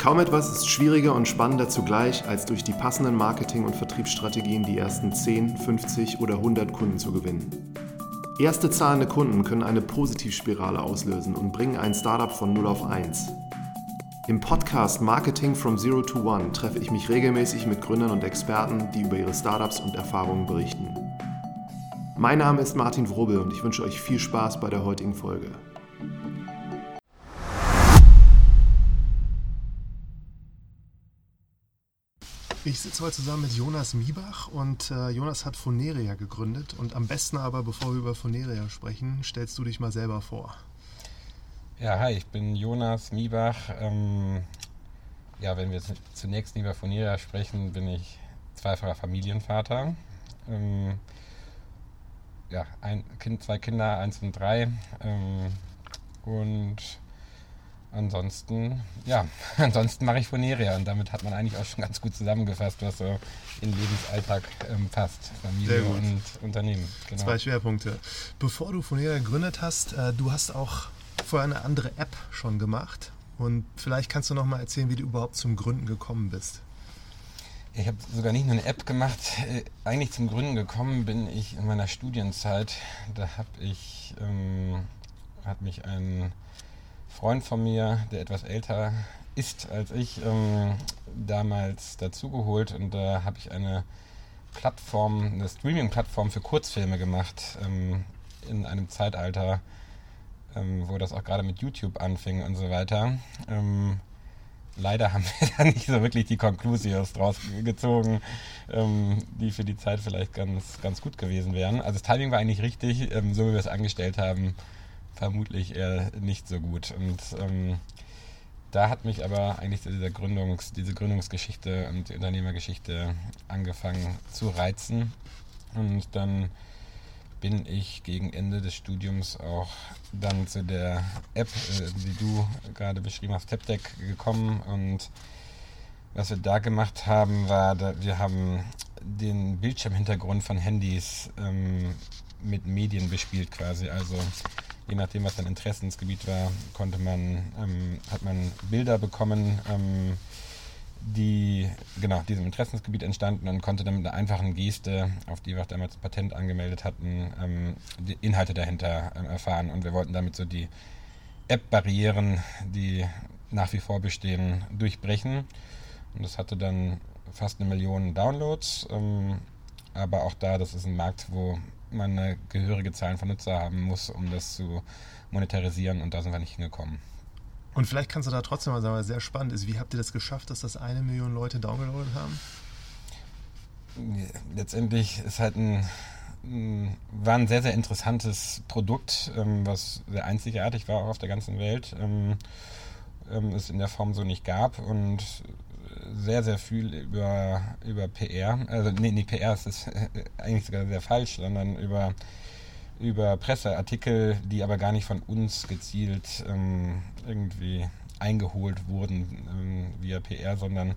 Kaum etwas ist schwieriger und spannender zugleich, als durch die passenden Marketing- und Vertriebsstrategien die ersten 10, 50 oder 100 Kunden zu gewinnen. Erste zahlende Kunden können eine Positivspirale auslösen und bringen ein Startup von 0 auf 1. Im Podcast Marketing from Zero to One treffe ich mich regelmäßig mit Gründern und Experten, die über ihre Startups und Erfahrungen berichten. Mein Name ist Martin Wrubel und ich wünsche euch viel Spaß bei der heutigen Folge. Ich sitze heute zusammen mit Jonas Miebach und äh, Jonas hat Phoneria gegründet. Und am besten aber, bevor wir über Phoneria sprechen, stellst du dich mal selber vor. Ja, hi, ich bin Jonas Miebach. Ähm, ja, wenn wir zunächst über Phoneria sprechen, bin ich zweifacher Familienvater. Ähm, ja, ein Kind, zwei Kinder, eins und drei. Ähm, und ansonsten, ja, ansonsten mache ich Phoneria und damit hat man eigentlich auch schon ganz gut zusammengefasst, was so in Lebensalltag ähm, passt. Familie und Unternehmen. Genau. Zwei Schwerpunkte. Bevor du Phoneria gegründet hast, äh, du hast auch vorher eine andere App schon gemacht und vielleicht kannst du noch mal erzählen, wie du überhaupt zum Gründen gekommen bist. Ich habe sogar nicht nur eine App gemacht. Äh, eigentlich zum Gründen gekommen bin ich in meiner Studienzeit. Da habe ich, ähm, hat mich ein Freund von mir, der etwas älter ist als ich, ähm, damals dazugeholt und da habe ich eine Plattform, eine Streaming-Plattform für Kurzfilme gemacht ähm, in einem Zeitalter, ähm, wo das auch gerade mit YouTube anfing und so weiter. Ähm, leider haben wir da nicht so wirklich die Conclusions draus gezogen, ähm, die für die Zeit vielleicht ganz, ganz gut gewesen wären. Also das Timing war eigentlich richtig, ähm, so wie wir es angestellt haben vermutlich eher nicht so gut. Und ähm, da hat mich aber eigentlich diese, Gründungs-, diese Gründungsgeschichte und die Unternehmergeschichte angefangen zu reizen. Und dann bin ich gegen Ende des Studiums auch dann zu der App, äh, die du gerade beschrieben hast, TapDeck gekommen. Und was wir da gemacht haben, war, wir haben den Bildschirmhintergrund von Handys ähm, mit Medien bespielt quasi. Also je nachdem, was dein Interessensgebiet war, konnte man, ähm, hat man Bilder bekommen, ähm, die genau diesem Interessensgebiet entstanden und konnte dann mit einer einfachen Geste, auf die wir auch damals Patent angemeldet hatten, ähm, die Inhalte dahinter ähm, erfahren. Und wir wollten damit so die App-Barrieren, die nach wie vor bestehen, durchbrechen. Und das hatte dann fast eine Million Downloads. Ähm, aber auch da, das ist ein Markt, wo man eine gehörige Zahl von Nutzer haben muss, um das zu monetarisieren und da sind wir nicht hingekommen. Und vielleicht kannst du da trotzdem mal sagen, was sehr spannend ist, wie habt ihr das geschafft, dass das eine Million Leute downgeloadet haben? Letztendlich ist halt ein, war ein sehr, sehr interessantes Produkt, ähm, was sehr einzigartig war auch auf der ganzen Welt. Ähm, ähm, es in der Form so nicht gab und sehr, sehr viel über, über PR. Also, nee, nicht PR, es ist eigentlich sogar sehr falsch, sondern über, über Presseartikel, die aber gar nicht von uns gezielt ähm, irgendwie eingeholt wurden ähm, via PR, sondern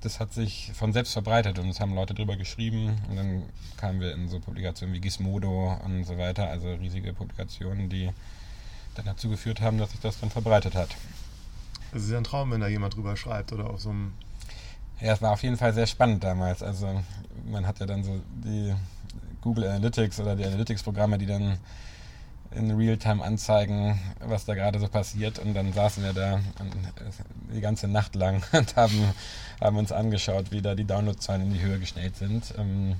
das hat sich von selbst verbreitet und es haben Leute drüber geschrieben und dann kamen wir in so Publikationen wie Gizmodo und so weiter, also riesige Publikationen, die dann dazu geführt haben, dass sich das dann verbreitet hat. Es ist ja ein Traum, wenn da jemand drüber schreibt oder auf so einem ja, es war auf jeden Fall sehr spannend damals. Also man hat ja dann so die Google Analytics oder die Analytics-Programme, die dann in Realtime anzeigen, was da gerade so passiert. Und dann saßen wir da die ganze Nacht lang und haben, haben uns angeschaut, wie da die Downloadzahlen in die Höhe geschnellt sind. Ähm,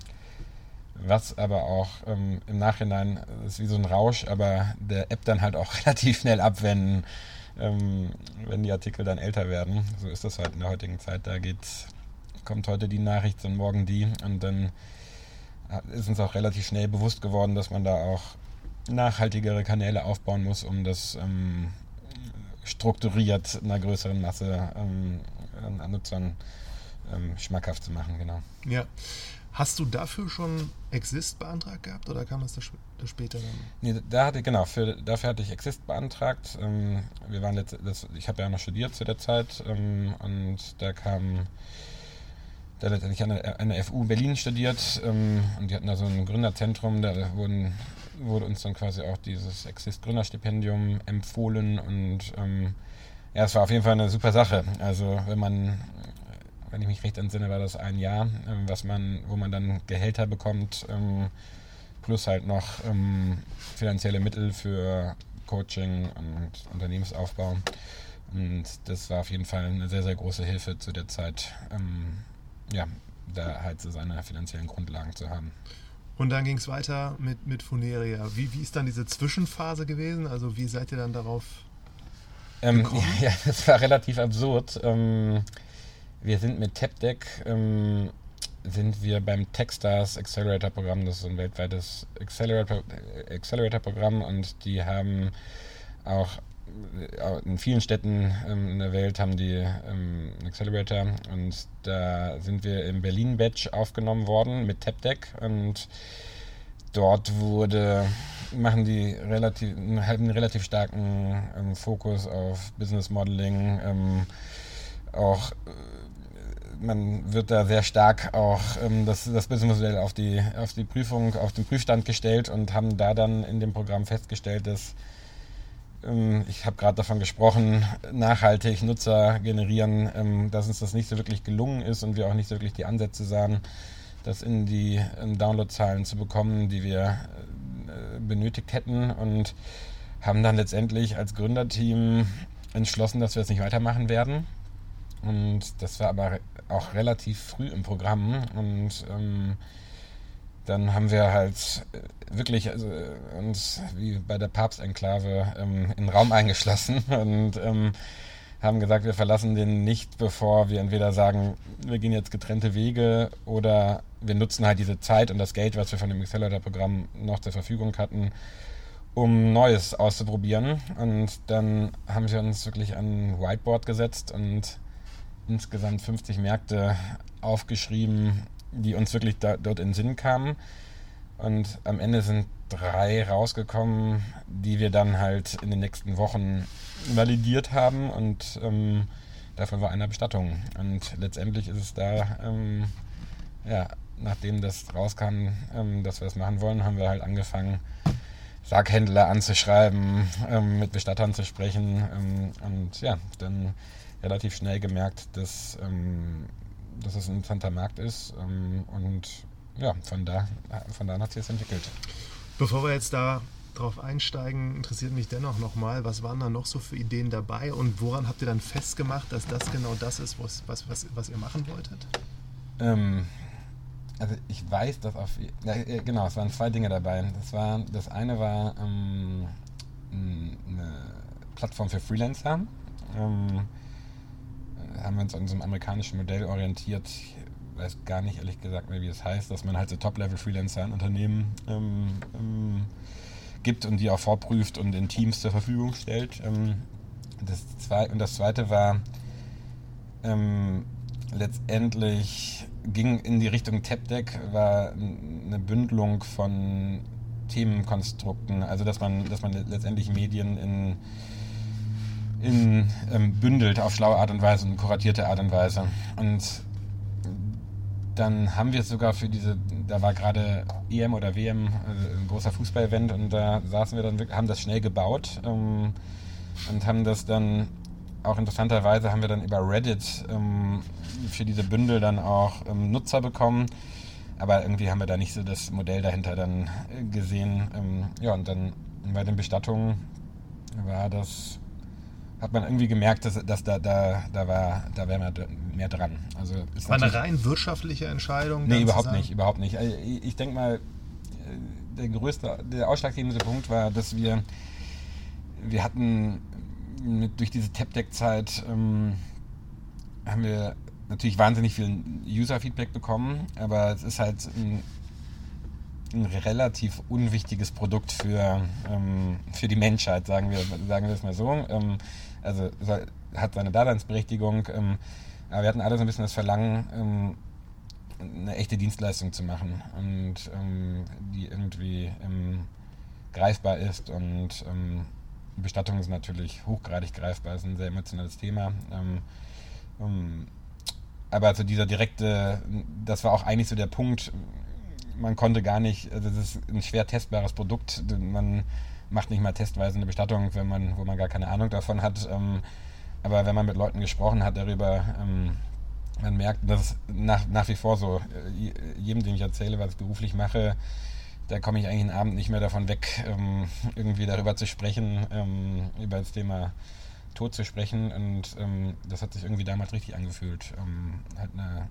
was aber auch ähm, im Nachhinein ist wie so ein Rausch, aber der App dann halt auch relativ schnell abwenden ähm, wenn die Artikel dann älter werden. So ist das halt in der heutigen Zeit. Da geht, kommt heute die Nachricht und morgen die. Und dann ist uns auch relativ schnell bewusst geworden, dass man da auch nachhaltigere Kanäle aufbauen muss, um das ähm, strukturiert einer größeren Masse ähm, an Nutzern ähm, schmackhaft zu machen. Genau. Ja. Hast du dafür schon Exist beantragt gehabt oder kam das da, später dann? Nee, da hatte, genau, für, dafür hatte ich Exist beantragt. Ähm, wir waren letzt, das, ich habe ja noch studiert zu der Zeit ähm, und da kam da letztendlich an der, an der FU Berlin studiert ähm, und die hatten da so ein Gründerzentrum, da wurden, wurde uns dann quasi auch dieses Exist Gründerstipendium empfohlen und ähm, Ja, es war auf jeden Fall eine super Sache. Also wenn man, wenn ich mich recht entsinne, war das ein Jahr, ähm, was man, wo man dann Gehälter bekommt, ähm, plus halt noch ähm, finanzielle Mittel für Coaching und Unternehmensaufbau. Und das war auf jeden Fall eine sehr, sehr große Hilfe zu der Zeit, ähm, ja, da halt so seine finanziellen Grundlagen zu haben. Und dann ging es weiter mit, mit Funeria. Wie, wie ist dann diese Zwischenphase gewesen? Also wie seid ihr dann darauf ähm, ja, das war relativ absurd. Ähm, wir sind mit TapDeck ähm, sind wir beim Techstars Accelerator Programm, das ist ein weltweites Accelerator, Programm und die haben auch äh, in vielen Städten ähm, in der Welt haben die ähm, Accelerator. Und da sind wir im Berlin Badge aufgenommen worden mit TapDeck. Und dort wurde machen die relativ halt einen relativ starken ähm, Fokus auf Business Modeling ähm, auch äh, man wird da sehr stark auch ähm, das, das Businessmodell auf die, auf die Prüfung, auf den Prüfstand gestellt und haben da dann in dem Programm festgestellt, dass ähm, ich habe gerade davon gesprochen, nachhaltig Nutzer generieren, ähm, dass uns das nicht so wirklich gelungen ist und wir auch nicht so wirklich die Ansätze sahen, das in die Downloadzahlen zu bekommen, die wir äh, benötigt hätten und haben dann letztendlich als Gründerteam entschlossen, dass wir es nicht weitermachen werden. Und das war aber auch relativ früh im Programm und ähm, dann haben wir halt äh, wirklich also, uns wie bei der Papstenklave ähm, in den Raum eingeschlossen und ähm, haben gesagt, wir verlassen den nicht, bevor wir entweder sagen, wir gehen jetzt getrennte Wege oder wir nutzen halt diese Zeit und das Geld, was wir von dem Accelerator-Programm noch zur Verfügung hatten, um Neues auszuprobieren. Und dann haben wir uns wirklich an ein Whiteboard gesetzt und insgesamt 50 Märkte aufgeschrieben, die uns wirklich da, dort in den Sinn kamen. Und am Ende sind drei rausgekommen, die wir dann halt in den nächsten Wochen validiert haben und ähm, davon war einer Bestattung. Und letztendlich ist es da, ähm, ja, nachdem das rauskam, ähm, dass wir das machen wollen, haben wir halt angefangen, Sarghändler anzuschreiben, ähm, mit Bestattern zu sprechen ähm, und ja, dann relativ schnell gemerkt, dass ähm, dass es ein interessanter Markt ist. Ähm, und ja, von da, von da hat sich das entwickelt. Bevor wir jetzt da drauf einsteigen, interessiert mich dennoch nochmal, was waren da noch so für Ideen dabei und woran habt ihr dann festgemacht, dass das genau das ist, was, was, was, was ihr machen wolltet? Ähm, also ich weiß, dass auf ja, genau, es waren zwei Dinge dabei. Das war das eine war ähm, eine Plattform für Freelancer. Ähm, haben wir uns an unserem amerikanischen Modell orientiert. Ich weiß gar nicht, ehrlich gesagt, mehr, wie es heißt, dass man halt so Top-Level-Freelancer an Unternehmen ähm, ähm, gibt und die auch vorprüft und in Teams zur Verfügung stellt. Ähm, das und das zweite war, ähm, letztendlich ging in die Richtung TapDeck, war eine Bündelung von Themenkonstrukten, also dass man, dass man letztendlich Medien in in, ähm, bündelt auf schlaue Art und Weise und kuratierte Art und Weise. Und dann haben wir es sogar für diese, da war gerade EM oder WM, also ein großer Fußball-Event und da saßen wir dann, haben das schnell gebaut ähm, und haben das dann auch interessanterweise haben wir dann über Reddit ähm, für diese Bündel dann auch ähm, Nutzer bekommen. Aber irgendwie haben wir da nicht so das Modell dahinter dann äh, gesehen. Ähm, ja, und dann bei den Bestattungen war das hat man irgendwie gemerkt, dass, dass da, da, da war, da wäre mehr, mehr dran. Also war eine rein wirtschaftliche Entscheidung? Nee, überhaupt nicht, überhaupt nicht. Also ich denke mal, äh, der größte, der ausschlaggebende Punkt war, dass wir, wir hatten mit, durch diese Tapdeck-Zeit ähm, haben wir natürlich wahnsinnig viel User-Feedback bekommen, aber es ist halt ein, ein relativ unwichtiges Produkt für, ähm, für die Menschheit, sagen wir, sagen wir es mal so. Ähm, also hat seine Daseinsberechtigung. Ähm, aber wir hatten alle so ein bisschen das Verlangen, ähm, eine echte Dienstleistung zu machen und ähm, die irgendwie ähm, greifbar ist und ähm, Bestattung ist natürlich hochgradig greifbar, ist ein sehr emotionales Thema. Aber also dieser direkte, das war auch eigentlich so der Punkt, man konnte gar nicht, also das ist ein schwer testbares Produkt, man macht nicht mal testweise eine Bestattung, wenn man, wo man gar keine Ahnung davon hat. Ähm, aber wenn man mit Leuten gesprochen hat darüber, ähm, man merkt, dass nach, nach wie vor so, äh, jedem, dem ich erzähle, was ich beruflich mache, da komme ich eigentlich einen Abend nicht mehr davon weg, ähm, irgendwie darüber zu sprechen, ähm, über das Thema Tod zu sprechen. Und ähm, das hat sich irgendwie damals richtig angefühlt, ähm, halt eine,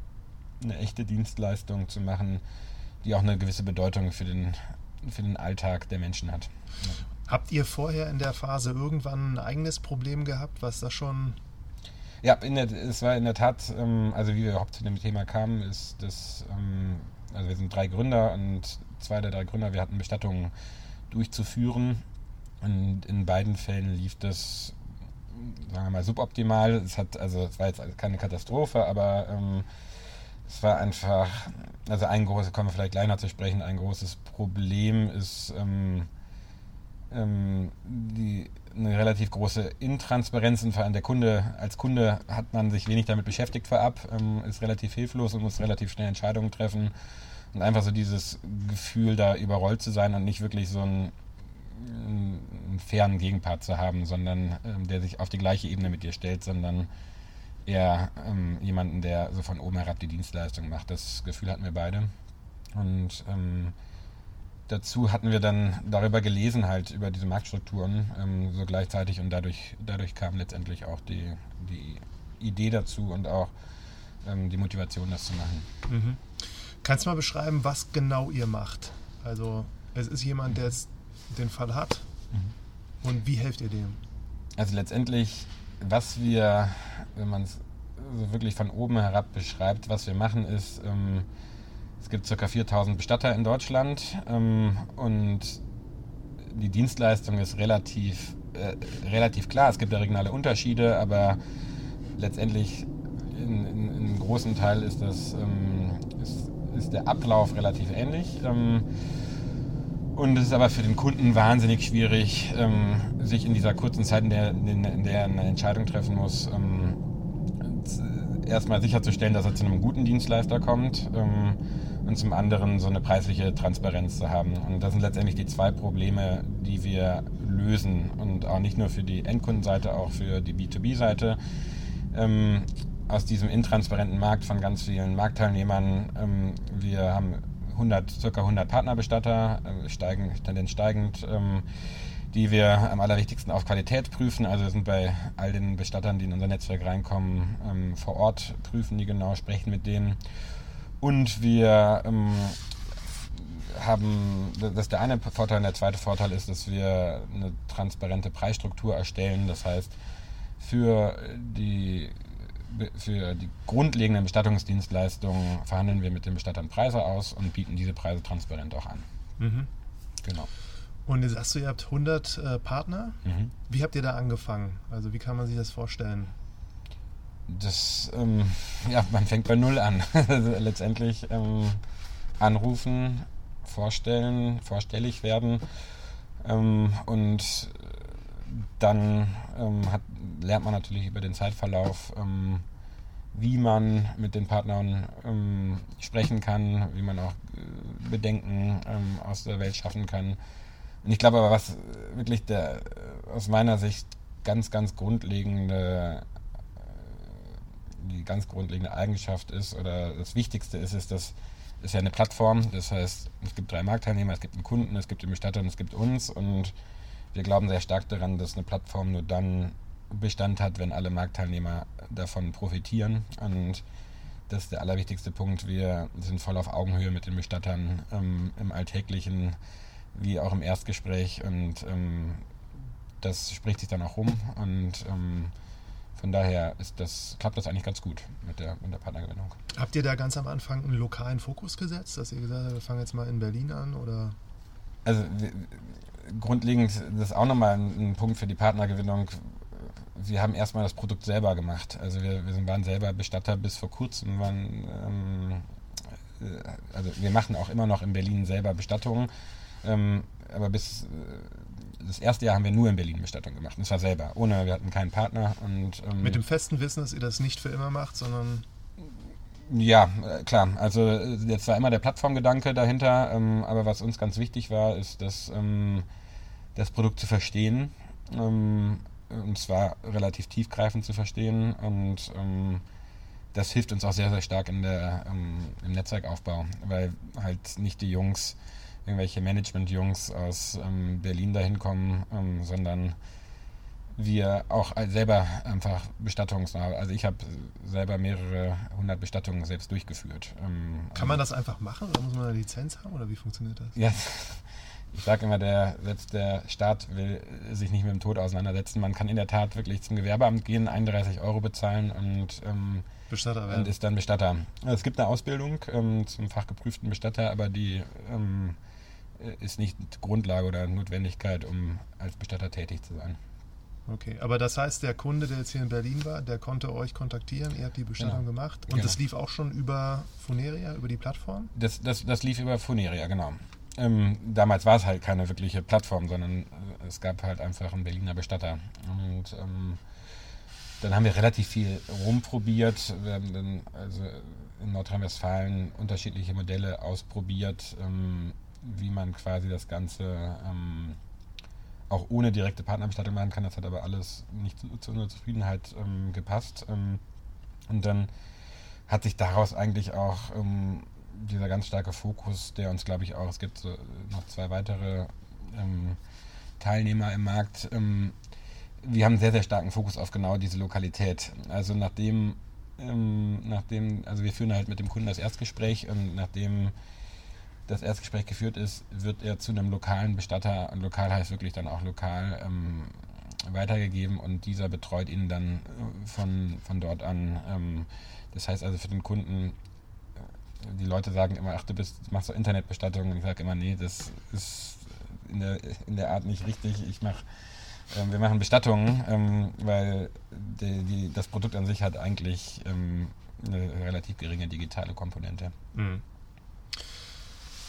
eine echte Dienstleistung zu machen, die auch eine gewisse Bedeutung für den, für den Alltag der Menschen hat. Ja. Habt ihr vorher in der Phase irgendwann ein eigenes Problem gehabt, was da schon ja, der, es war in der Tat, ähm, also wie wir überhaupt zu dem Thema kamen, ist das, ähm, also wir sind drei Gründer und zwei der drei Gründer, wir hatten Bestattungen durchzuführen und in beiden Fällen lief das, sagen wir mal, suboptimal. Es hat, also es war jetzt keine Katastrophe, aber ähm, es war einfach, also ein großes, kommen wir vielleicht gleich noch zu sprechen, ein großes Problem ist ähm, ähm, die eine relativ große Intransparenz und vor allem der Kunde, als Kunde hat man sich wenig damit beschäftigt vorab, ähm, ist relativ hilflos und muss relativ schnell Entscheidungen treffen. Und einfach so dieses Gefühl, da überrollt zu sein und nicht wirklich so einen, einen fairen Gegenpart zu haben, sondern ähm, der sich auf die gleiche Ebene mit dir stellt, sondern eher ähm, jemanden, der so von oben herab die Dienstleistung macht. Das Gefühl hatten wir beide. Und ähm, dazu hatten wir dann darüber gelesen, halt über diese Marktstrukturen ähm, so gleichzeitig und dadurch, dadurch kam letztendlich auch die, die Idee dazu und auch ähm, die Motivation, das zu machen. Mhm. Kannst du mal beschreiben, was genau ihr macht? Also es ist jemand, der den Fall hat mhm. und wie helft ihr dem? Also letztendlich, was wir, wenn man es so wirklich von oben herab beschreibt, was wir machen, ist, ähm, es gibt ca. 4000 Bestatter in Deutschland ähm, und die Dienstleistung ist relativ, äh, relativ klar. Es gibt ja regionale Unterschiede, aber letztendlich in, in, in einem großen Teil ist, das, ähm, ist, ist, der Ablauf relativ ähnlich. Ähm, und es ist aber für den Kunden wahnsinnig schwierig, ähm, sich in dieser kurzen Zeit, in der, in der er eine Entscheidung treffen muss, ähm, erstmal sicherzustellen, dass er zu einem guten Dienstleister kommt ähm, und zum anderen so eine preisliche Transparenz zu haben. Und das sind letztendlich die zwei Probleme, die wir lösen und auch nicht nur für die Endkundenseite, auch für die B2B-Seite. Ähm, aus diesem intransparenten Markt von ganz vielen Marktteilnehmern. Ähm, wir haben 100, circa 100 Partnerbestatter, äh, steigen, Tendenz steigend. Ähm, die wir am allerwichtigsten auf Qualität prüfen. Also wir sind bei all den Bestattern, die in unser Netzwerk reinkommen, ähm, vor Ort, prüfen die genau, sprechen mit denen. Und wir ähm, haben, das ist der eine Vorteil. Und der zweite Vorteil ist, dass wir eine transparente Preisstruktur erstellen. Das heißt, für die, für die grundlegenden Bestattungsdienstleistungen verhandeln wir mit den Bestattern Preise aus und bieten diese Preise transparent auch an. Mhm. Genau. Und jetzt sagst du, ihr habt 100 äh, Partner. Mhm. Wie habt ihr da angefangen? Also wie kann man sich das vorstellen? Das, ähm, ja, man fängt bei Null an. also letztendlich ähm, anrufen, vorstellen, vorstellig werden ähm, und dann ähm, hat, lernt man natürlich über den Zeitverlauf, ähm, wie man mit den Partnern ähm, sprechen kann, wie man auch äh, Bedenken aus der Welt schaffen kann und ich glaube aber, was wirklich der aus meiner Sicht ganz, ganz grundlegende äh, die ganz grundlegende Eigenschaft ist oder das Wichtigste ist, ist, dass es ja eine Plattform. Das heißt, es gibt drei Marktteilnehmer, es gibt einen Kunden, es gibt den Bestatter und es gibt uns. Und wir glauben sehr stark daran, dass eine Plattform nur dann Bestand hat, wenn alle Marktteilnehmer davon profitieren. Und das ist der allerwichtigste Punkt. Wir sind voll auf Augenhöhe mit den Bestattern ähm, im alltäglichen wie auch im Erstgespräch und ähm, das spricht sich dann auch rum und ähm, von daher das, klappt das eigentlich ganz gut mit der, mit der Partnergewinnung. Habt ihr da ganz am Anfang einen lokalen Fokus gesetzt, dass ihr gesagt habt, wir fangen jetzt mal in Berlin an oder? Also grundlegend, das ist auch nochmal ein, ein Punkt für die Partnergewinnung. Wir haben erstmal das Produkt selber gemacht. Also wir, wir waren selber Bestatter bis vor kurzem, waren, ähm, äh, also wir machen auch immer noch in Berlin selber Bestattungen ähm, aber bis äh, das erste Jahr haben wir nur in Berlin Bestattung gemacht. Und zwar selber, ohne, wir hatten keinen Partner. Und, ähm, Mit dem festen Wissen, dass ihr das nicht für immer macht, sondern. Ja, äh, klar. Also äh, jetzt war immer der Plattformgedanke dahinter, ähm, aber was uns ganz wichtig war, ist, dass, ähm, das Produkt zu verstehen. Ähm, und zwar relativ tiefgreifend zu verstehen und ähm, das hilft uns auch sehr, sehr stark in der, ähm, im Netzwerkaufbau, weil halt nicht die Jungs, irgendwelche Management-Jungs aus ähm, Berlin dahin kommen, sondern wir auch selber einfach Bestattungsnah, also ich habe selber mehrere hundert Bestattungen selbst durchgeführt. Ähm, Kann man das einfach machen oder muss man eine Lizenz haben oder wie funktioniert das? Ja, ich sage immer, der, selbst der Staat will sich nicht mit dem Tod auseinandersetzen. Man kann in der Tat wirklich zum Gewerbeamt gehen, 31 Euro bezahlen und, ähm, und ist dann Bestatter. Es gibt eine Ausbildung ähm, zum fachgeprüften Bestatter, aber die ähm, ist nicht Grundlage oder Notwendigkeit, um als Bestatter tätig zu sein. Okay, aber das heißt, der Kunde, der jetzt hier in Berlin war, der konnte euch kontaktieren, ihr habt die Bestattung genau. gemacht und genau. das lief auch schon über Funeria, über die Plattform? Das, das, das lief über Funeria, genau. Ähm, damals war es halt keine wirkliche Plattform, sondern äh, es gab halt einfach einen Berliner Bestatter. Und ähm, dann haben wir relativ viel rumprobiert. Wir haben dann also in Nordrhein-Westfalen unterschiedliche Modelle ausprobiert, ähm, wie man quasi das Ganze ähm, auch ohne direkte Partnerbestattung machen kann. Das hat aber alles nicht zu, zu unserer Zufriedenheit ähm, gepasst. Ähm, und dann hat sich daraus eigentlich auch ähm, dieser ganz starke Fokus, der uns, glaube ich, auch, es gibt so noch zwei weitere ähm, Teilnehmer im Markt. Ähm, wir haben sehr, sehr starken Fokus auf genau diese Lokalität. Also nachdem, ähm, nachdem, also wir führen halt mit dem Kunden das Erstgespräch und nachdem das Erstgespräch geführt ist, wird er zu einem lokalen Bestatter, und lokal heißt wirklich dann auch lokal, ähm, weitergegeben und dieser betreut ihn dann äh, von, von dort an. Ähm, das heißt also für den Kunden, äh, die Leute sagen immer, ach du bist, machst so Internetbestattung und ich sage immer, nee, das ist in der, in der Art nicht richtig. Ich mache ähm, wir machen Bestattungen, ähm, weil die, die, das Produkt an sich hat eigentlich ähm, eine relativ geringe digitale Komponente. Mhm.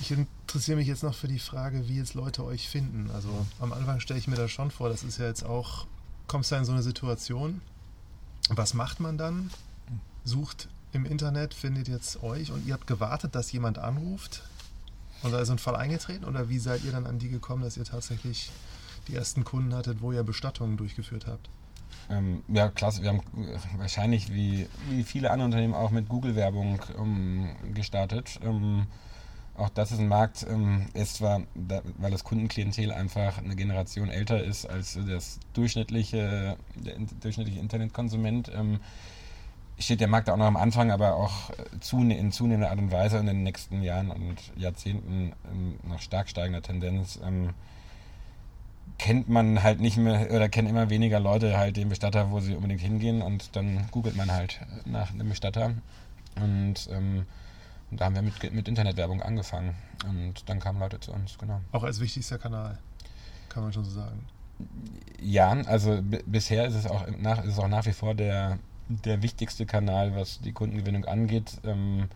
Ich interessiere mich jetzt noch für die Frage, wie jetzt Leute euch finden. Also am Anfang stelle ich mir das schon vor, das ist ja jetzt auch, kommst du in so eine Situation, was macht man dann? Sucht im Internet, findet jetzt euch und ihr habt gewartet, dass jemand anruft und da ist ein Fall eingetreten oder wie seid ihr dann an die gekommen, dass ihr tatsächlich die ersten Kunden hattet, wo ihr Bestattungen durchgeführt habt? Ähm, ja, klasse. Wir haben wahrscheinlich wie, wie viele andere Unternehmen auch mit Google-Werbung ähm, gestartet. Ähm, auch das ist ein Markt, ähm, ist zwar, da, weil das Kundenklientel einfach eine Generation älter ist als das durchschnittliche, der durchschnittliche Internetkonsument, ähm, steht der Markt auch noch am Anfang, aber auch zune, in zunehmender Art und Weise in den nächsten Jahren und Jahrzehnten ähm, noch stark steigender Tendenz. Ähm, kennt man halt nicht mehr oder kennen immer weniger Leute halt den Bestatter, wo sie unbedingt hingehen und dann googelt man halt nach einem Bestatter. Und ähm, und da haben wir mit, mit Internetwerbung angefangen. Und dann kamen Leute zu uns, genau. Auch als wichtigster Kanal, kann man schon so sagen. Ja, also bisher ist es, auch nach, ist es auch nach wie vor der, der wichtigste Kanal, was die Kundengewinnung angeht. Ähm,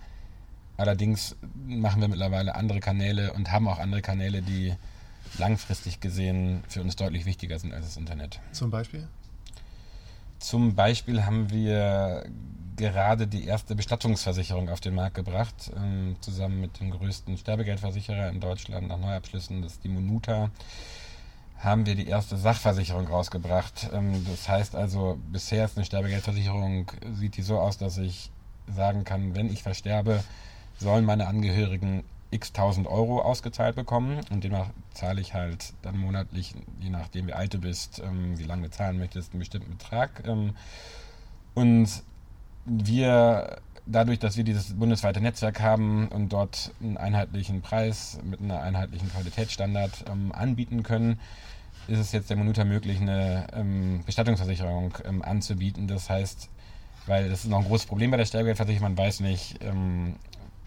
allerdings machen wir mittlerweile andere Kanäle und haben auch andere Kanäle, die langfristig gesehen für uns deutlich wichtiger sind als das Internet. Zum Beispiel? Zum Beispiel haben wir gerade die erste Bestattungsversicherung auf den Markt gebracht, ähm, zusammen mit dem größten Sterbegeldversicherer in Deutschland nach Neuabschlüssen, das ist die Monuta, haben wir die erste Sachversicherung rausgebracht. Ähm, das heißt also, bisher ist eine Sterbegeldversicherung, sieht die so aus, dass ich sagen kann, wenn ich versterbe, sollen meine Angehörigen x tausend Euro ausgezahlt bekommen und demnach zahle ich halt dann monatlich, je nachdem wie alt du bist, ähm, wie lange du zahlen möchtest, einen bestimmten Betrag. Ähm, und wir dadurch, dass wir dieses bundesweite Netzwerk haben und dort einen einheitlichen Preis mit einer einheitlichen Qualitätsstandard ähm, anbieten können, ist es jetzt der Minuta möglich, eine ähm, Bestattungsversicherung ähm, anzubieten. Das heißt, weil das ist noch ein großes Problem bei der Sterbegeldversicherung, man weiß nicht, ähm,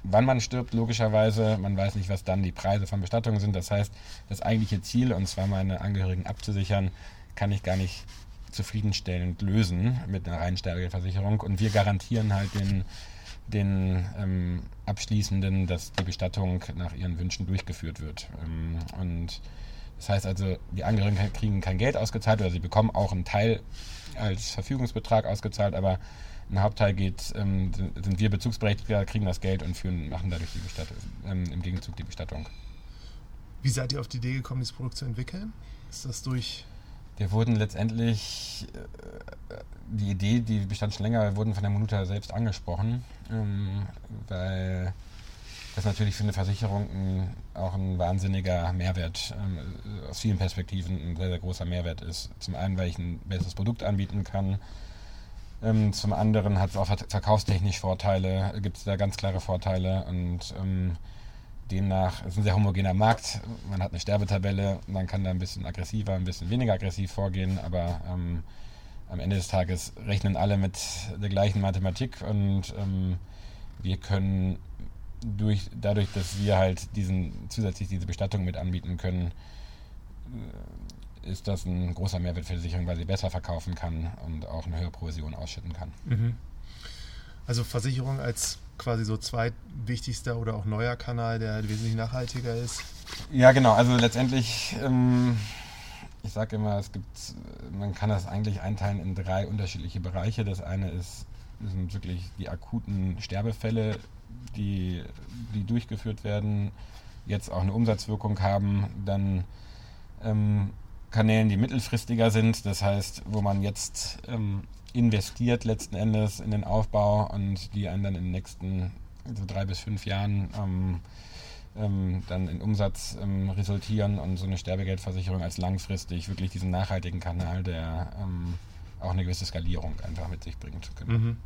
wann man stirbt, logischerweise, man weiß nicht, was dann die Preise von Bestattungen sind. Das heißt, das eigentliche Ziel, und zwar meine Angehörigen abzusichern, kann ich gar nicht zufriedenstellend lösen mit einer reinen Sterbegeldversicherung. Und wir garantieren halt den, den ähm, Abschließenden, dass die Bestattung nach ihren Wünschen durchgeführt wird. Ähm, und das heißt also, die Angehörigen kriegen kein Geld ausgezahlt oder sie bekommen auch einen Teil als Verfügungsbetrag ausgezahlt, aber ein Hauptteil geht, ähm, sind wir Bezugsberechtigter, kriegen das Geld und führen, machen dadurch die Bestattung, ähm, im Gegenzug die Bestattung. Wie seid ihr auf die Idee gekommen, dieses Produkt zu entwickeln? Ist das durch Wir wurden letztendlich, äh, die Idee, die bestand schon länger, wir wurden von der Minuta selbst angesprochen, ähm, weil das natürlich für eine Versicherung ein, auch ein wahnsinniger Mehrwert, ähm, aus vielen Perspektiven ein sehr, sehr großer Mehrwert ist. Zum einen, weil ich ein besseres Produkt anbieten kann, ähm, zum anderen hat es auch verkaufstechnisch Vorteile, gibt es da ganz klare Vorteile und ähm, demnach ist ein sehr homogener Markt. Man hat eine Sterbetabelle, man kann da ein bisschen aggressiver, ein bisschen weniger aggressiv vorgehen, aber ähm, am Ende des Tages rechnen alle mit der gleichen Mathematik und ähm, wir können durch, dadurch, dass wir halt diesen zusätzlich diese Bestattung mit anbieten können, ist das ein großer Mehrwert für die Versicherung, weil sie besser verkaufen kann und auch eine höhere Provision ausschütten kann. Mhm. Also Versicherung als quasi so zweitwichtigster oder auch neuer Kanal, der halt wesentlich nachhaltiger ist. Ja, genau. Also letztendlich, ähm, ich sage immer, es gibt, man kann das eigentlich einteilen in drei unterschiedliche Bereiche. Das eine ist, sind wirklich die akuten Sterbefälle, die, die durchgeführt werden, jetzt auch eine Umsatzwirkung haben. Dann ähm, Kanälen, die mittelfristiger sind, das heißt, wo man jetzt ähm, investiert letzten Endes in den Aufbau und die einen dann in den nächsten so drei bis fünf Jahren ähm, ähm, dann in Umsatz ähm, resultieren und so eine Sterbegeldversicherung als langfristig wirklich diesen nachhaltigen Kanal, der ähm, auch eine gewisse Skalierung einfach mit sich bringt. Genau. Mhm.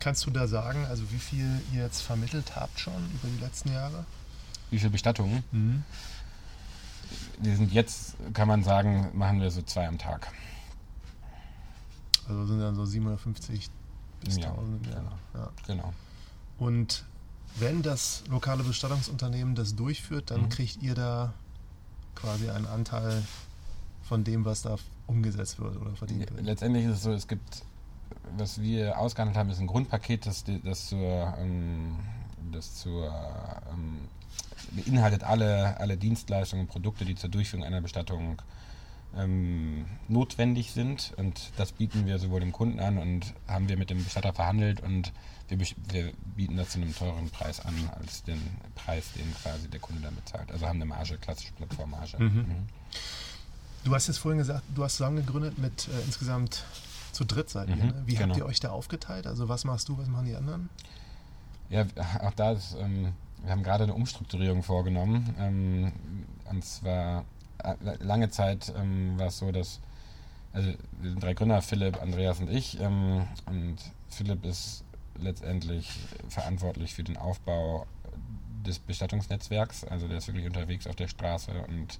Kannst du da sagen, also wie viel ihr jetzt vermittelt habt schon über die letzten Jahre? Wie viele Bestattungen? Mhm wir sind jetzt, kann man sagen, machen wir so zwei am Tag. Also sind dann so 750 bis ja, 1000 im Jahr. Genau. Ja. genau. Und wenn das lokale Bestattungsunternehmen das durchführt, dann mhm. kriegt ihr da quasi einen Anteil von dem, was da umgesetzt wird oder verdient wird. Letztendlich ist es so, es gibt, was wir ausgehandelt haben, ist ein Grundpaket, das, das zur, ähm, das zur ähm, beinhaltet alle, alle Dienstleistungen und Produkte, die zur Durchführung einer Bestattung ähm, notwendig sind. Und das bieten wir sowohl dem Kunden an und haben wir mit dem Bestatter verhandelt und wir, wir bieten das zu einem teureren Preis an, als den Preis, den quasi der Kunde damit zahlt. Also haben eine Marge, klassische Plattformmarge. Mhm. Mhm. Du hast jetzt vorhin gesagt, du hast zusammengegründet mit äh, insgesamt zu dritt seid ihr. Mhm, ne? Wie genau. habt ihr euch da aufgeteilt? Also was machst du, was machen die anderen? Ja, auch da ist ähm, wir haben gerade eine Umstrukturierung vorgenommen. Ähm, und zwar äh, lange Zeit ähm, war es so, dass also wir sind drei Gründer, Philipp, Andreas und ich. Ähm, und Philipp ist letztendlich verantwortlich für den Aufbau des Bestattungsnetzwerks. Also der ist wirklich unterwegs auf der Straße und,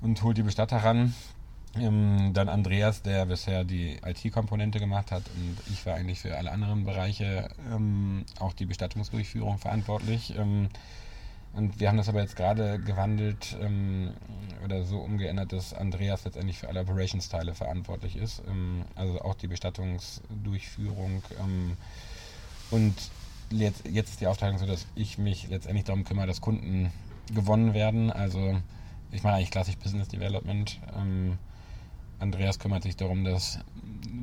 und holt die Bestatter ran. Ähm, dann Andreas, der bisher die IT-Komponente gemacht hat und ich war eigentlich für alle anderen Bereiche, ähm, auch die Bestattungsdurchführung verantwortlich. Ähm, und wir haben das aber jetzt gerade gewandelt ähm, oder so umgeändert, dass Andreas letztendlich für alle Operations-Teile verantwortlich ist. Ähm, also auch die Bestattungsdurchführung. Ähm, und jetzt, jetzt ist die Aufteilung so, dass ich mich letztendlich darum kümmere, dass Kunden gewonnen werden. Also ich mache eigentlich klassisch Business Development. Ähm, Andreas kümmert sich darum, dass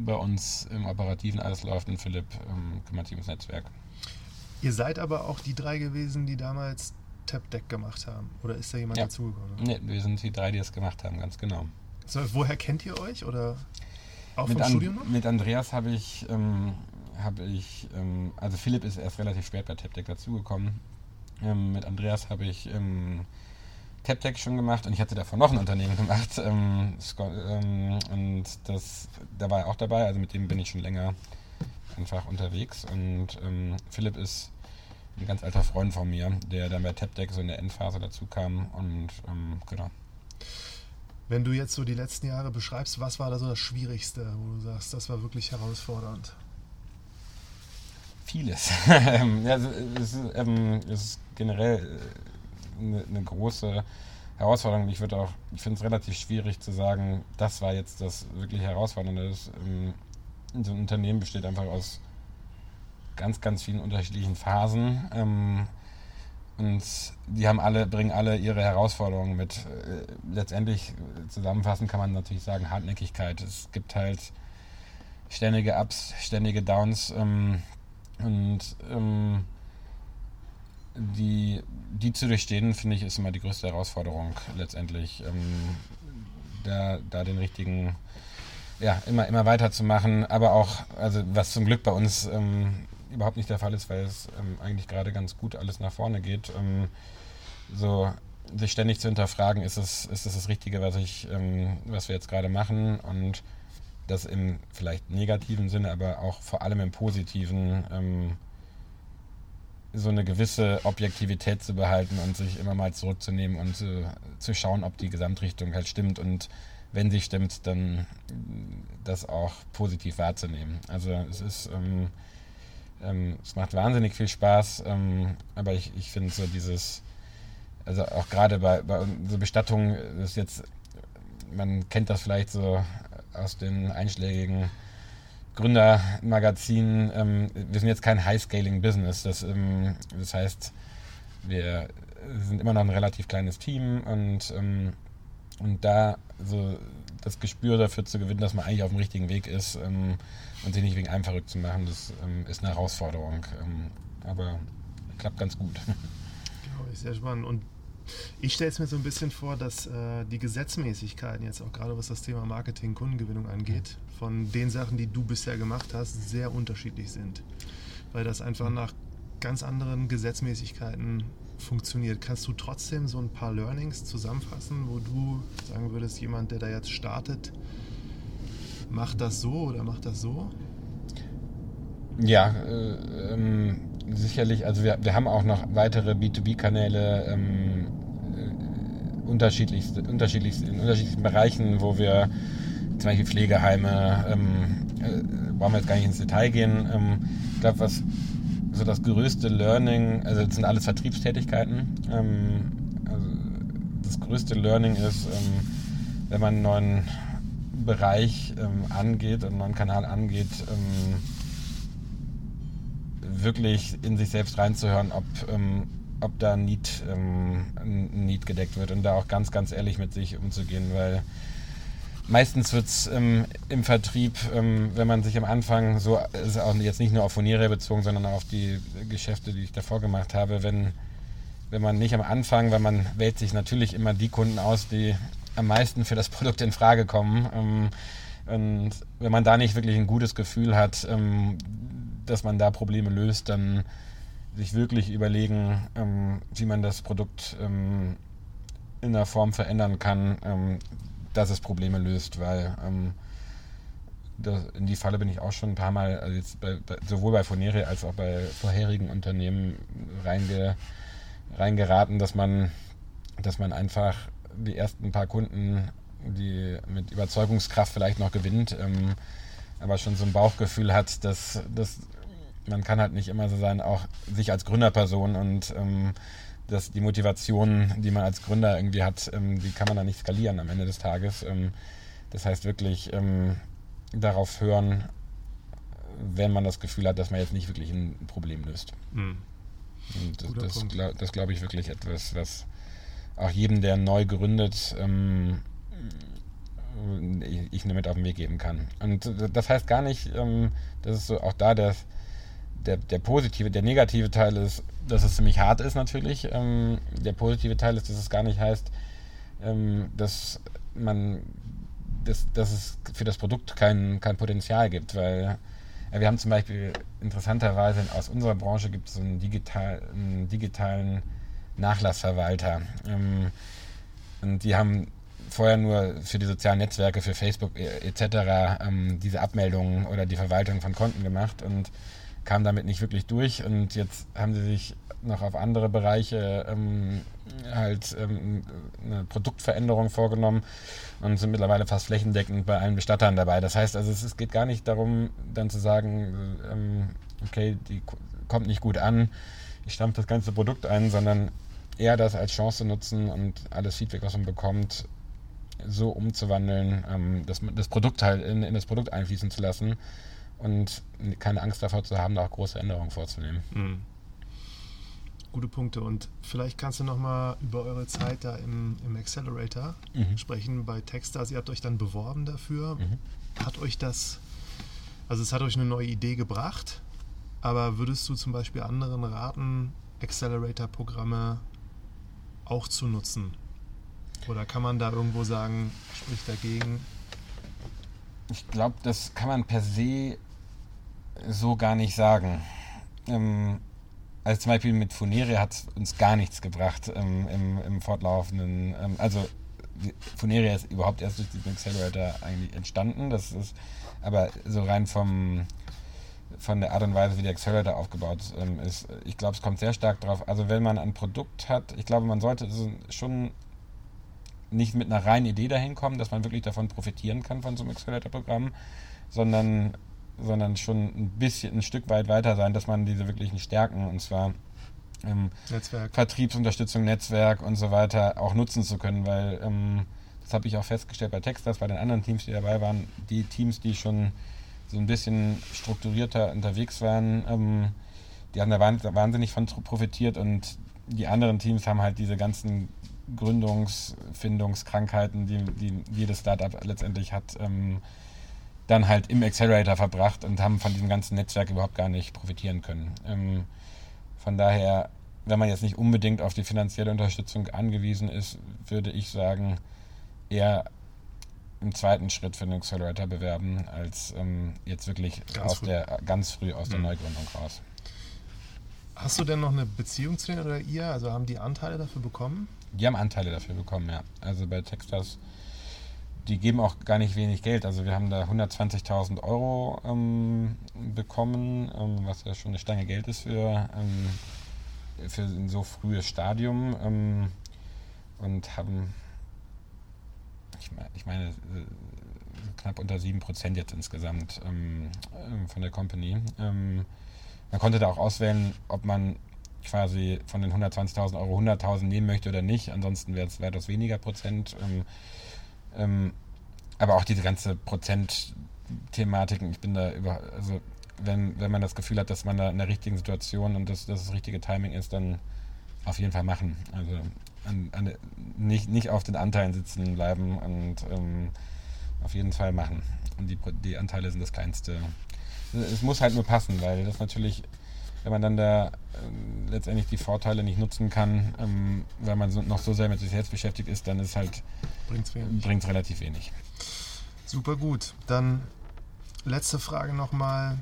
bei uns im Operativen alles läuft und Philipp ähm, kümmert sich ums Netzwerk. Ihr seid aber auch die drei gewesen, die damals TapDeck gemacht haben. Oder ist da jemand ja. dazugekommen? Nee, wir sind die drei, die das gemacht haben, ganz genau. So, woher kennt ihr euch? Oder auch mit vom An Studium noch? Mit Andreas habe ich, ähm, habe ich ähm, also Philipp ist erst relativ spät bei TapDeck dazugekommen. Ähm, mit Andreas habe ich TapTech schon gemacht und ich hatte davor noch ein Unternehmen gemacht. Ähm, ähm, und das, da war er auch dabei, also mit dem bin ich schon länger einfach unterwegs. Und ähm, Philipp ist ein ganz alter Freund von mir, der dann bei TapDeck so in der Endphase dazu kam und ähm, genau. Wenn du jetzt so die letzten Jahre beschreibst, was war da so das Schwierigste, wo du sagst, das war wirklich herausfordernd? Vieles. ja, es, ist, ähm, es ist generell eine, eine große Herausforderung. Ich würde auch, ich finde es relativ schwierig zu sagen, das war jetzt das wirklich Herausfordernde. Das, ähm, so ein Unternehmen besteht einfach aus ganz, ganz vielen unterschiedlichen Phasen. Ähm, und die haben alle, bringen alle ihre Herausforderungen mit. Äh, letztendlich zusammenfassend kann man natürlich sagen, Hartnäckigkeit. Es gibt halt ständige Ups, ständige Downs. Ähm, und ähm, die, die zu durchstehen, finde ich, ist immer die größte Herausforderung letztendlich. Ähm, da, da den richtigen, ja, immer, immer weiterzumachen, aber auch, also was zum Glück bei uns ähm, überhaupt nicht der Fall ist, weil es ähm, eigentlich gerade ganz gut alles nach vorne geht. Ähm, so sich ständig zu hinterfragen, ist es, ist es das Richtige, was ich, ähm, was wir jetzt gerade machen und das im vielleicht negativen Sinne, aber auch vor allem im positiven ähm, so eine gewisse Objektivität zu behalten und sich immer mal zurückzunehmen und äh, zu schauen, ob die Gesamtrichtung halt stimmt und wenn sie stimmt, dann das auch positiv wahrzunehmen. Also es ist, ähm, ähm, es macht wahnsinnig viel Spaß, ähm, aber ich, ich finde so dieses, also auch gerade bei, bei so Bestattungen, das ist jetzt, man kennt das vielleicht so aus den einschlägigen Gründermagazinen. Ähm, wir sind jetzt kein High-Scaling-Business. Das, ähm, das heißt, wir sind immer noch ein relativ kleines Team und, ähm, und da so das Gespür dafür zu gewinnen, dass man eigentlich auf dem richtigen Weg ist ähm, und sich nicht wegen einem verrückt zu machen, das ähm, ist eine Herausforderung. Ähm, aber klappt ganz gut. Genau, ist sehr spannend. Und ich stelle es mir so ein bisschen vor, dass äh, die Gesetzmäßigkeiten jetzt auch gerade was das Thema Marketing, Kundengewinnung angeht, von den Sachen, die du bisher gemacht hast, sehr unterschiedlich sind. Weil das einfach mhm. nach ganz anderen Gesetzmäßigkeiten funktioniert. Kannst du trotzdem so ein paar Learnings zusammenfassen, wo du sagen würdest, jemand, der da jetzt startet, macht das so oder macht das so? Ja, äh, ähm, sicherlich. Also wir, wir haben auch noch weitere B2B-Kanäle ähm, äh, unterschiedlichst, unterschiedlichst, in unterschiedlichen Bereichen, wo wir zum Beispiel Pflegeheime, ähm, äh, brauchen wir jetzt gar nicht ins Detail gehen. Ähm, ich glaube, was so das größte Learning, also das sind alles Vertriebstätigkeiten. Ähm, also das größte Learning ist, ähm, wenn man einen neuen Bereich ähm, angeht, einen neuen Kanal angeht, ähm, wirklich in sich selbst reinzuhören, ob, ähm, ob da ein Need, ähm, ein Need gedeckt wird und da auch ganz, ganz ehrlich mit sich umzugehen, weil meistens wird es ähm, im Vertrieb, ähm, wenn man sich am Anfang so, ist auch jetzt nicht nur auf Furniere bezogen, sondern auch auf die Geschäfte, die ich davor gemacht habe, wenn, wenn man nicht am Anfang, weil man wählt sich natürlich immer die Kunden aus, die am meisten für das Produkt in Frage kommen. Ähm, und wenn man da nicht wirklich ein gutes Gefühl hat, ähm, dass man da Probleme löst, dann sich wirklich überlegen, ähm, wie man das Produkt ähm, in der Form verändern kann, ähm, dass es Probleme löst, weil ähm, das, in die Falle bin ich auch schon ein paar Mal, also jetzt bei, bei, sowohl bei Fonere als auch bei vorherigen Unternehmen reinge, reingeraten, dass man, dass man einfach die ersten paar Kunden, die mit Überzeugungskraft vielleicht noch gewinnt, ähm, aber schon so ein Bauchgefühl hat, dass, dass man kann halt nicht immer so sein, auch sich als Gründerperson und ähm, dass die Motivation, die man als Gründer irgendwie hat, ähm, die kann man dann nicht skalieren am Ende des Tages. Ähm, das heißt wirklich ähm, darauf hören, wenn man das Gefühl hat, dass man jetzt nicht wirklich ein Problem löst. Mhm. Und das, das, glaub, glaube ich wirklich etwas, was auch jedem, der neu gründet, ähm, ich nur mit auf den Weg geben kann. Und das heißt gar nicht, ähm, dass es so auch da das der, der positive, der negative Teil ist, dass es ziemlich hart ist natürlich. Ähm, der positive Teil ist, dass es gar nicht heißt, ähm, dass man, dass, dass es für das Produkt kein, kein Potenzial gibt, weil äh, wir haben zum Beispiel interessanterweise aus unserer Branche gibt es einen, digital, einen digitalen Nachlassverwalter. Und die haben vorher nur für die sozialen Netzwerke, für Facebook etc. Ähm, diese Abmeldungen oder die Verwaltung von Konten gemacht und kam damit nicht wirklich durch und jetzt haben sie sich noch auf andere Bereiche ähm, halt ähm, eine Produktveränderung vorgenommen und sind mittlerweile fast flächendeckend bei allen Bestattern dabei. Das heißt also, es, es geht gar nicht darum, dann zu sagen, ähm, okay, die kommt nicht gut an, ich stampfe das ganze Produkt ein, sondern eher das als Chance nutzen und alles Feedback, was man bekommt, so umzuwandeln, ähm, das, das Produkt halt in, in das Produkt einfließen zu lassen und keine Angst davor zu haben, da auch große Änderungen vorzunehmen. Mhm. Gute Punkte. Und vielleicht kannst du nochmal über eure Zeit da im, im Accelerator mhm. sprechen bei Techstars. Ihr habt euch dann beworben dafür. Mhm. Hat euch das, also es hat euch eine neue Idee gebracht, aber würdest du zum Beispiel anderen raten, Accelerator-Programme auch zu nutzen? Oder kann man da irgendwo sagen, spricht dagegen? Ich glaube, das kann man per se so gar nicht sagen. Ähm, also zum Beispiel mit Funeria hat es uns gar nichts gebracht ähm, im, im, fortlaufenden. Ähm, also Funeria ist überhaupt erst durch diesen Accelerator eigentlich entstanden. Das ist aber so rein vom von der Art und Weise, wie der Accelerator aufgebaut ähm, ist. Ich glaube, es kommt sehr stark drauf. Also wenn man ein Produkt hat, ich glaube, man sollte schon nicht mit einer reinen Idee dahin kommen, dass man wirklich davon profitieren kann von so einem Accelerator-Programm, sondern sondern schon ein bisschen, ein Stück weit weiter sein, dass man diese wirklichen Stärken, und zwar ähm, Netzwerk. Vertriebsunterstützung, Netzwerk und so weiter auch nutzen zu können, weil ähm, das habe ich auch festgestellt bei Textas, bei den anderen Teams, die dabei waren, die Teams, die schon so ein bisschen strukturierter unterwegs waren, ähm, die haben da wahnsinnig von profitiert und die anderen Teams haben halt diese ganzen Gründungsfindungskrankheiten, die, die jedes Startup letztendlich hat, ähm, dann halt im Accelerator verbracht und haben von diesem ganzen Netzwerk überhaupt gar nicht profitieren können. Ähm, von daher, wenn man jetzt nicht unbedingt auf die finanzielle Unterstützung angewiesen ist, würde ich sagen, eher im zweiten Schritt für den Accelerator bewerben, als ähm, jetzt wirklich ganz aus früh. der ganz früh aus der mhm. Neugründung raus. Hast du denn noch eine Beziehung zu denen oder ihr? Also haben die Anteile dafür bekommen? Die haben Anteile dafür bekommen, ja. Also bei Textas die geben auch gar nicht wenig Geld. Also wir haben da 120.000 Euro ähm, bekommen, ähm, was ja schon eine Stange Geld ist für, ähm, für ein so frühes Stadium ähm, und haben, ich, meine, ich meine knapp unter 7% jetzt insgesamt ähm, ähm, von der Company. man konnte da auch auswählen, ob man quasi von den 120.000 Euro 100.000 nehmen möchte oder nicht. Ansonsten wäre es weitaus weniger Prozent. Ähm, aber auch diese ganze Prozent-Thematiken, ich bin da über, also wenn, wenn man das Gefühl hat, dass man da in der richtigen Situation und dass, dass das richtige Timing ist, dann auf jeden Fall machen. Also an, an, nicht, nicht auf den Anteilen sitzen bleiben und ähm, auf jeden Fall machen. Und die, die Anteile sind das kleinste. Es muss halt nur passen, weil das natürlich wenn man dann da äh, letztendlich die Vorteile nicht nutzen kann, ähm, weil man so, noch so sehr mit sich selbst beschäftigt ist, dann ist halt bringt es relativ wenig. Super gut. Dann letzte Frage nochmal.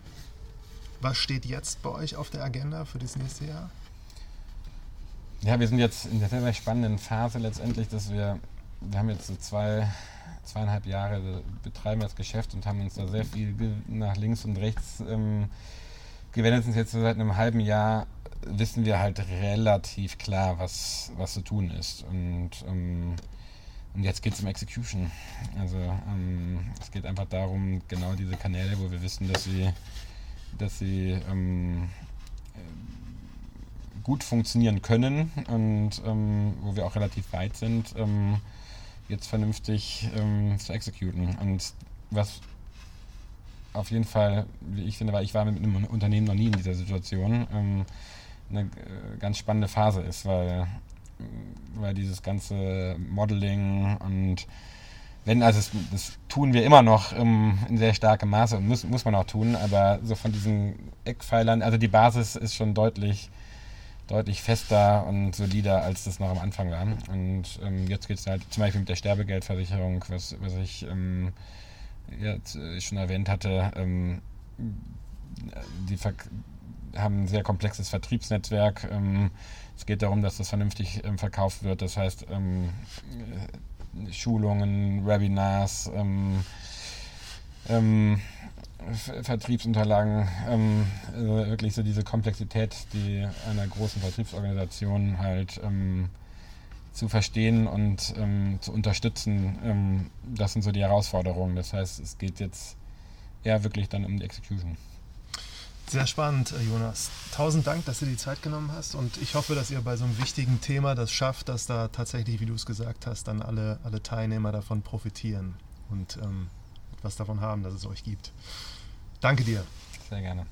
Was steht jetzt bei euch auf der Agenda für das nächste Jahr? Ja, wir sind jetzt in der sehr spannenden Phase letztendlich, dass wir, wir haben jetzt so zwei, zweieinhalb Jahre betreiben das Geschäft und haben uns da sehr viel nach links und rechts ähm, sind jetzt seit einem halben Jahr, wissen wir halt relativ klar, was, was zu tun ist. Und, ähm, und jetzt geht es um Execution. Also ähm, es geht einfach darum, genau diese Kanäle, wo wir wissen, dass sie, dass sie ähm, gut funktionieren können und ähm, wo wir auch relativ weit sind, ähm, jetzt vernünftig ähm, zu exekuten. Und was auf jeden Fall, wie ich finde, weil ich war mit einem Unternehmen noch nie in dieser Situation, ähm, eine äh, ganz spannende Phase ist, weil, weil dieses ganze Modeling und wenn, also das, das tun wir immer noch ähm, in sehr starkem Maße und muss, muss man auch tun, aber so von diesen Eckpfeilern, also die Basis ist schon deutlich, deutlich fester und solider, als das noch am Anfang war. Und ähm, jetzt geht es halt zum Beispiel mit der Sterbegeldversicherung, was, was ich ähm, jetzt äh, schon erwähnt hatte, ähm, die haben ein sehr komplexes Vertriebsnetzwerk. Ähm, es geht darum, dass das vernünftig ähm, verkauft wird. Das heißt, ähm, äh, Schulungen, Webinars, ähm, ähm, Vertriebsunterlagen, also wirklich so diese Komplexität, die einer großen Vertriebsorganisation halt zu verstehen und ähm, zu unterstützen, ähm, das sind so die Herausforderungen. Das heißt, es geht jetzt eher wirklich dann um die Execution. Sehr spannend, äh, Jonas. Tausend Dank, dass du die Zeit genommen hast und ich hoffe, dass ihr bei so einem wichtigen Thema das schafft, dass da tatsächlich, wie du es gesagt hast, dann alle, alle Teilnehmer davon profitieren und ähm, etwas davon haben, dass es euch gibt. Danke dir. Sehr gerne.